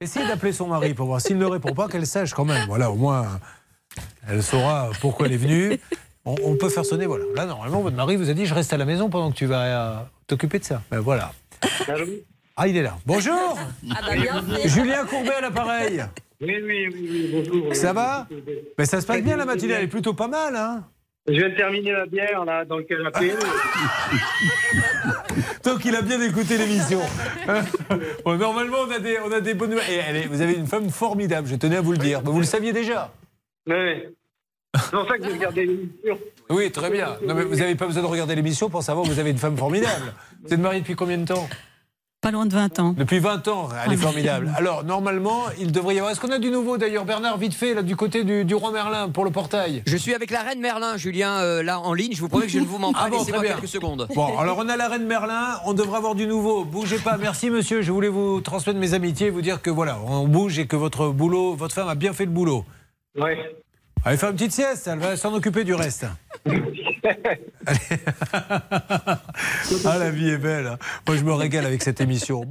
Essayez d'appeler son mari pour voir. S'il ne répond pas, qu'elle sache quand même. Voilà, au moins, elle saura pourquoi elle est venue. On, on peut faire sonner, voilà. Là, normalement, votre mari vous a dit je reste à la maison pendant que tu vas euh, t'occuper de ça. Ben voilà. Ah, il est là. Bonjour Ah bah bien. Julien Courbet à l'appareil. Oui, oui, oui, oui, bonjour. Ça va Mais ça se passe bien la matinée, elle est plutôt pas mal, hein Je viens de terminer la bière là dans le canapé. Donc il a bien écouté l'émission. Bon, normalement, on a des, on a des bonnes nouvelles. Et vous avez une femme formidable, je tenais à vous le dire. Vous le saviez déjà oui. C'est pour ça que j'ai regardé l'émission. Oui, très bien. Non, mais vous n'avez pas besoin de regarder l'émission pour savoir que vous avez une femme formidable. Vous êtes marié depuis combien de temps? Pas loin de 20 ans. Depuis 20 ans, elle est formidable. Alors, normalement, il devrait y avoir. Est-ce qu'on a du nouveau d'ailleurs, Bernard, vite fait, là, du côté du, du roi Merlin pour le portail? Je suis avec la reine Merlin, Julien, euh, là en ligne. Je vous promets que je ne vous mens pas. Ah bon, Laissez-moi très bien. quelques secondes. Bon, alors on a la reine Merlin, on devrait avoir du nouveau. Bougez pas. Merci monsieur, je voulais vous transmettre mes amitiés et vous dire que voilà, on bouge et que votre boulot, votre femme a bien fait le boulot. Oui. Allez faire une petite sieste, elle va s'en occuper du reste. Allez. ah la vie est belle. hein. Moi je me régale avec cette émission.